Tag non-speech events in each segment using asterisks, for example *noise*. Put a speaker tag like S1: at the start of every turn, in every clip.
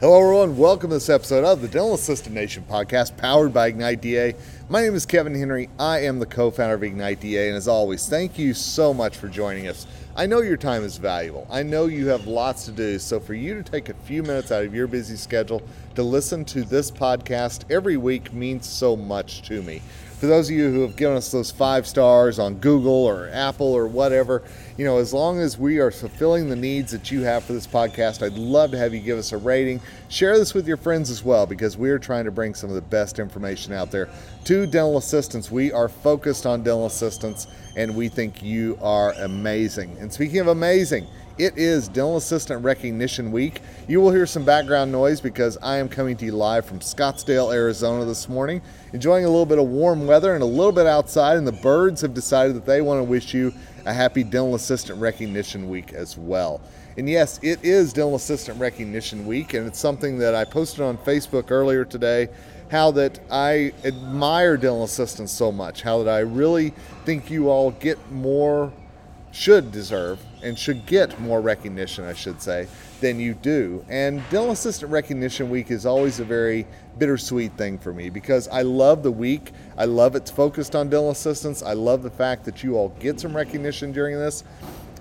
S1: Hello, everyone. Welcome to this episode of the Dental Assistant Nation podcast powered by Ignite DA. My name is Kevin Henry. I am the co founder of Ignite DA. And as always, thank you so much for joining us. I know your time is valuable. I know you have lots to do. So, for you to take a few minutes out of your busy schedule to listen to this podcast every week means so much to me for those of you who have given us those five stars on Google or Apple or whatever, you know, as long as we are fulfilling the needs that you have for this podcast, I'd love to have you give us a rating. Share this with your friends as well because we're trying to bring some of the best information out there to dental assistants. We are focused on dental assistants and we think you are amazing. And speaking of amazing, it is Dental Assistant Recognition Week. You will hear some background noise because I am coming to you live from Scottsdale, Arizona this morning, enjoying a little bit of warm weather and a little bit outside, and the birds have decided that they want to wish you a happy Dental Assistant Recognition Week as well. And yes, it is Dental Assistant Recognition Week, and it's something that I posted on Facebook earlier today. How that I admire dental assistants so much, how that I really think you all get more should deserve and should get more recognition, I should say, than you do. And Dental Assistant Recognition Week is always a very bittersweet thing for me because I love the week. I love it's focused on dental assistants. I love the fact that you all get some recognition during this.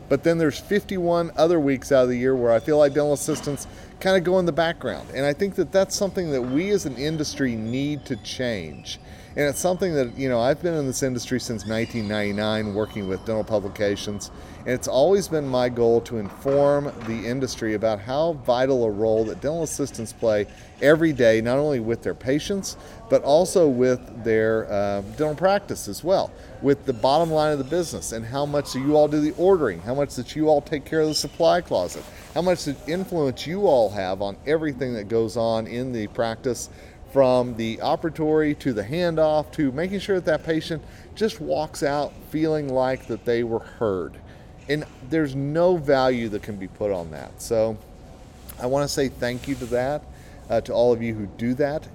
S1: But then there's 51 other weeks out of the year where I feel like dental assistants kind of go in the background. And I think that that's something that we as an industry need to change. And it's something that, you know, I've been in this industry since 1999 working with dental publications. And it's always been my goal to inform the industry about how vital a role that dental assistants play every day, not only with their patients, but also with their uh, dental practice as well, with the bottom line of the business and how much you all do the ordering, how much that you all take care of the supply closet, how much the influence you all have on everything that goes on in the practice from the operatory to the handoff to making sure that that patient just walks out feeling like that they were heard. And there's no value that can be put on that. So I want to say thank you to that, uh, to all of you who do that.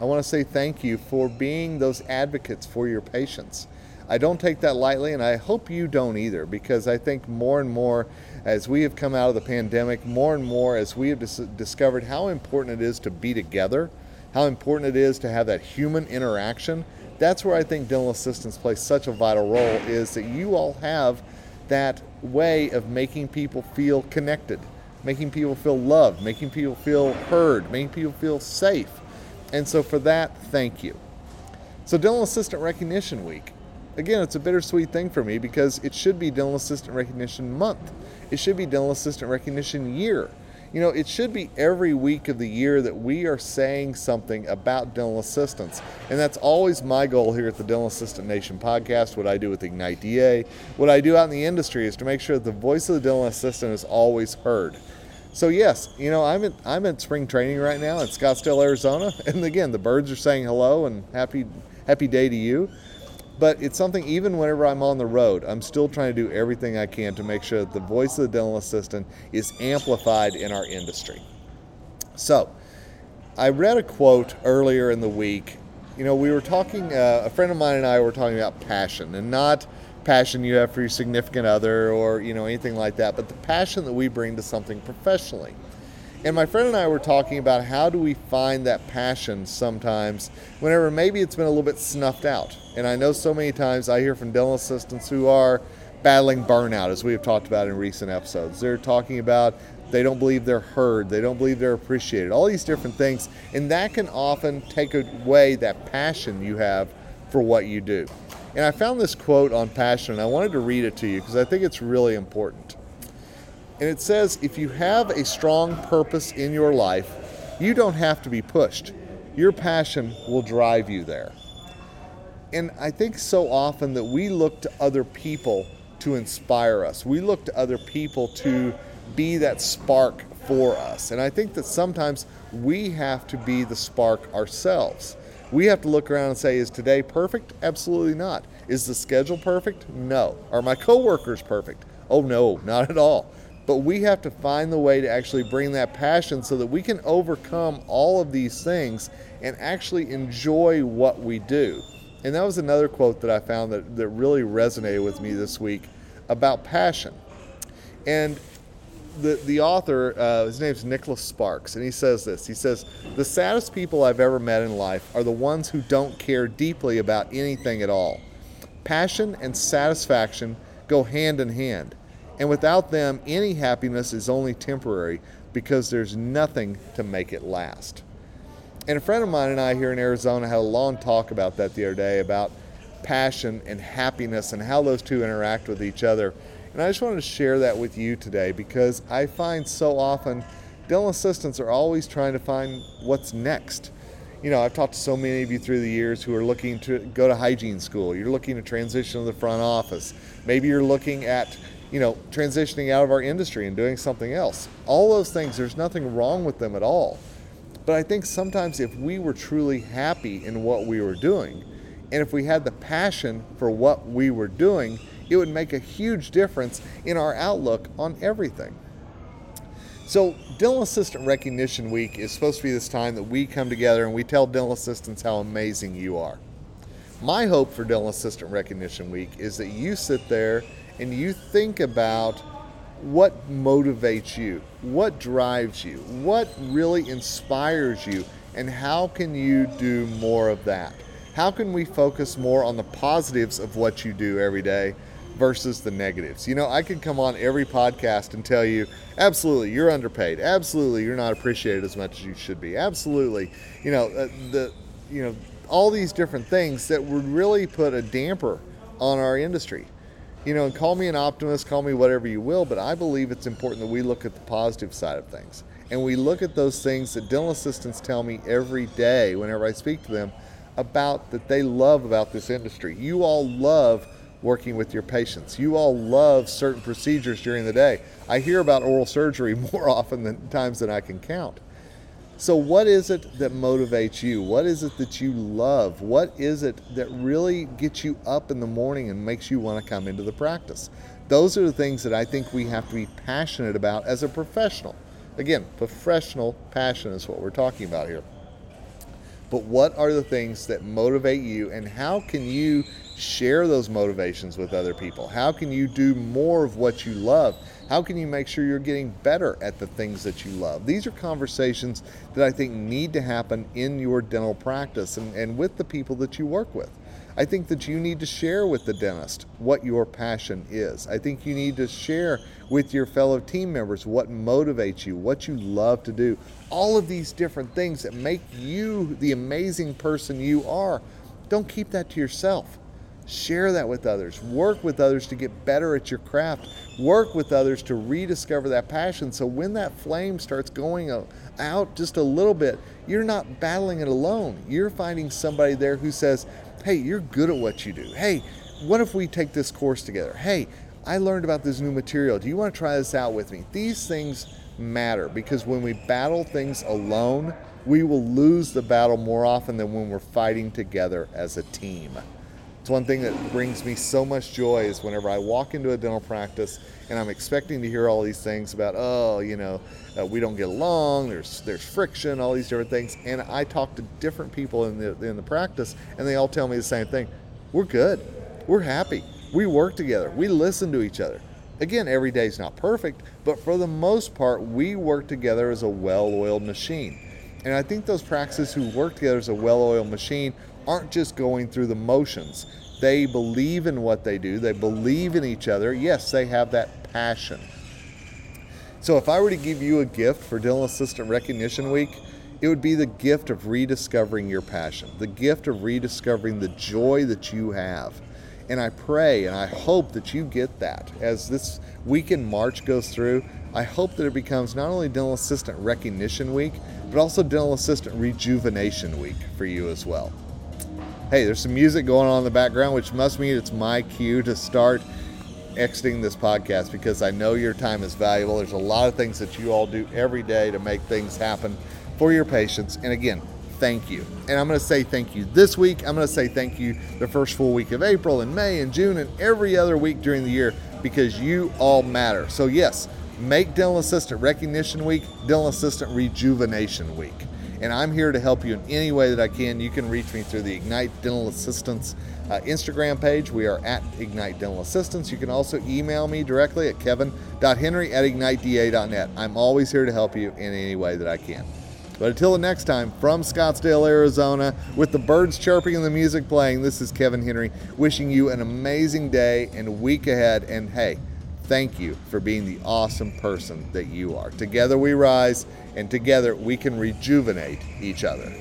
S1: I want to say thank you for being those advocates for your patients. I don't take that lightly, and I hope you don't either, because I think more and more as we have come out of the pandemic, more and more as we have dis- discovered how important it is to be together how important it is to have that human interaction. That's where I think dental assistants play such a vital role is that you all have that way of making people feel connected, making people feel loved, making people feel heard, making people feel safe. And so for that, thank you. So Dental Assistant Recognition Week. Again, it's a bittersweet thing for me because it should be Dental Assistant Recognition Month. It should be Dental Assistant Recognition Year you know, it should be every week of the year that we are saying something about dental assistants. And that's always my goal here at the Dental Assistant Nation podcast. What I do with Ignite DA, what I do out in the industry is to make sure that the voice of the dental assistant is always heard. So yes, you know, I'm at I'm at spring training right now in Scottsdale, Arizona, *laughs* and again, the birds are saying hello and happy happy day to you but it's something even whenever I'm on the road, I'm still trying to do everything I can to make sure that the voice of the dental assistant is amplified in our industry. So, I read a quote earlier in the week. You know, we were talking, uh, a friend of mine and I were talking about passion and not passion you have for your significant other or, you know, anything like that, but the passion that we bring to something professionally. And my friend and I were talking about how do we find that passion sometimes whenever maybe it's been a little bit snuffed out. And I know so many times I hear from dental assistants who are battling burnout, as we have talked about in recent episodes. They're talking about they don't believe they're heard, they don't believe they're appreciated, all these different things. And that can often take away that passion you have for what you do. And I found this quote on passion, and I wanted to read it to you because I think it's really important. And it says if you have a strong purpose in your life, you don't have to be pushed. Your passion will drive you there. And I think so often that we look to other people to inspire us. We look to other people to be that spark for us. And I think that sometimes we have to be the spark ourselves. We have to look around and say, is today perfect? Absolutely not. Is the schedule perfect? No. Are my coworkers perfect? Oh, no, not at all. But we have to find the way to actually bring that passion so that we can overcome all of these things and actually enjoy what we do. And that was another quote that I found that, that really resonated with me this week about passion. And the, the author, uh, his name's Nicholas Sparks, and he says this. He says, The saddest people I've ever met in life are the ones who don't care deeply about anything at all. Passion and satisfaction go hand in hand, and without them, any happiness is only temporary because there's nothing to make it last. And a friend of mine and I here in Arizona had a long talk about that the other day about passion and happiness and how those two interact with each other. And I just wanted to share that with you today because I find so often dental assistants are always trying to find what's next. You know, I've talked to so many of you through the years who are looking to go to hygiene school. You're looking to transition to the front office. Maybe you're looking at, you know, transitioning out of our industry and doing something else. All those things, there's nothing wrong with them at all. But I think sometimes if we were truly happy in what we were doing, and if we had the passion for what we were doing, it would make a huge difference in our outlook on everything. So, Dental Assistant Recognition Week is supposed to be this time that we come together and we tell dental assistants how amazing you are. My hope for Dental Assistant Recognition Week is that you sit there and you think about what motivates you, what drives you, what really inspires you, and how can you do more of that? How can we focus more on the positives of what you do every day versus the negatives? You know, I could come on every podcast and tell you, absolutely, you're underpaid. Absolutely, you're not appreciated as much as you should be. Absolutely, you know, uh, the, you know, all these different things that would really put a damper on our industry you know, and call me an optimist, call me whatever you will, but I believe it's important that we look at the positive side of things. And we look at those things that dental assistants tell me every day whenever I speak to them about that they love about this industry. You all love working with your patients. You all love certain procedures during the day. I hear about oral surgery *laughs* more often than times than I can count. So, what is it that motivates you? What is it that you love? What is it that really gets you up in the morning and makes you want to come into the practice? Those are the things that I think we have to be passionate about as a professional. Again, professional passion is what we're talking about here. But what are the things that motivate you, and how can you share those motivations with other people? How can you do more of what you love? How can you make sure you're getting better at the things that you love? These are conversations that I think need to happen in your dental practice and, and with the people that you work with. I think that you need to share with the dentist what your passion is. I think you need to share with your fellow team members what motivates you, what you love to do. All of these different things that make you the amazing person you are. Don't keep that to yourself. Share that with others. Work with others to get better at your craft. Work with others to rediscover that passion. So when that flame starts going out just a little bit, you're not battling it alone. You're finding somebody there who says, Hey, you're good at what you do. Hey, what if we take this course together? Hey, I learned about this new material. Do you want to try this out with me? These things matter because when we battle things alone, we will lose the battle more often than when we're fighting together as a team. It's one thing that brings me so much joy is whenever I walk into a dental practice and I'm expecting to hear all these things about, oh, you know, uh, we don't get along, there's there's friction, all these different things, and I talk to different people in the in the practice, and they all tell me the same thing: we're good, we're happy, we work together, we listen to each other. Again, every day is not perfect, but for the most part, we work together as a well-oiled machine. And I think those practices who work together as a well-oiled machine aren't just going through the motions. They believe in what they do, they believe in each other. Yes, they have that passion. So, if I were to give you a gift for Dental Assistant Recognition Week, it would be the gift of rediscovering your passion, the gift of rediscovering the joy that you have. And I pray and I hope that you get that as this week in March goes through. I hope that it becomes not only Dental Assistant Recognition Week, but also Dental Assistant Rejuvenation Week for you as well. Hey, there's some music going on in the background, which must mean it's my cue to start exiting this podcast because I know your time is valuable. There's a lot of things that you all do every day to make things happen for your patients. And again, thank you. And I'm going to say thank you this week. I'm going to say thank you the first full week of April and May and June and every other week during the year because you all matter. So, yes, make Dental Assistant Recognition Week Dental Assistant Rejuvenation Week. And I'm here to help you in any way that I can. You can reach me through the Ignite Dental Assistants uh, Instagram page. We are at Ignite Dental Assistants. You can also email me directly at kevin.henry at igniteda.net. I'm always here to help you in any way that I can. But until the next time, from Scottsdale, Arizona, with the birds chirping and the music playing, this is Kevin Henry wishing you an amazing day and week ahead. And hey, thank you for being the awesome person that you are. Together we rise, and together we can rejuvenate each other.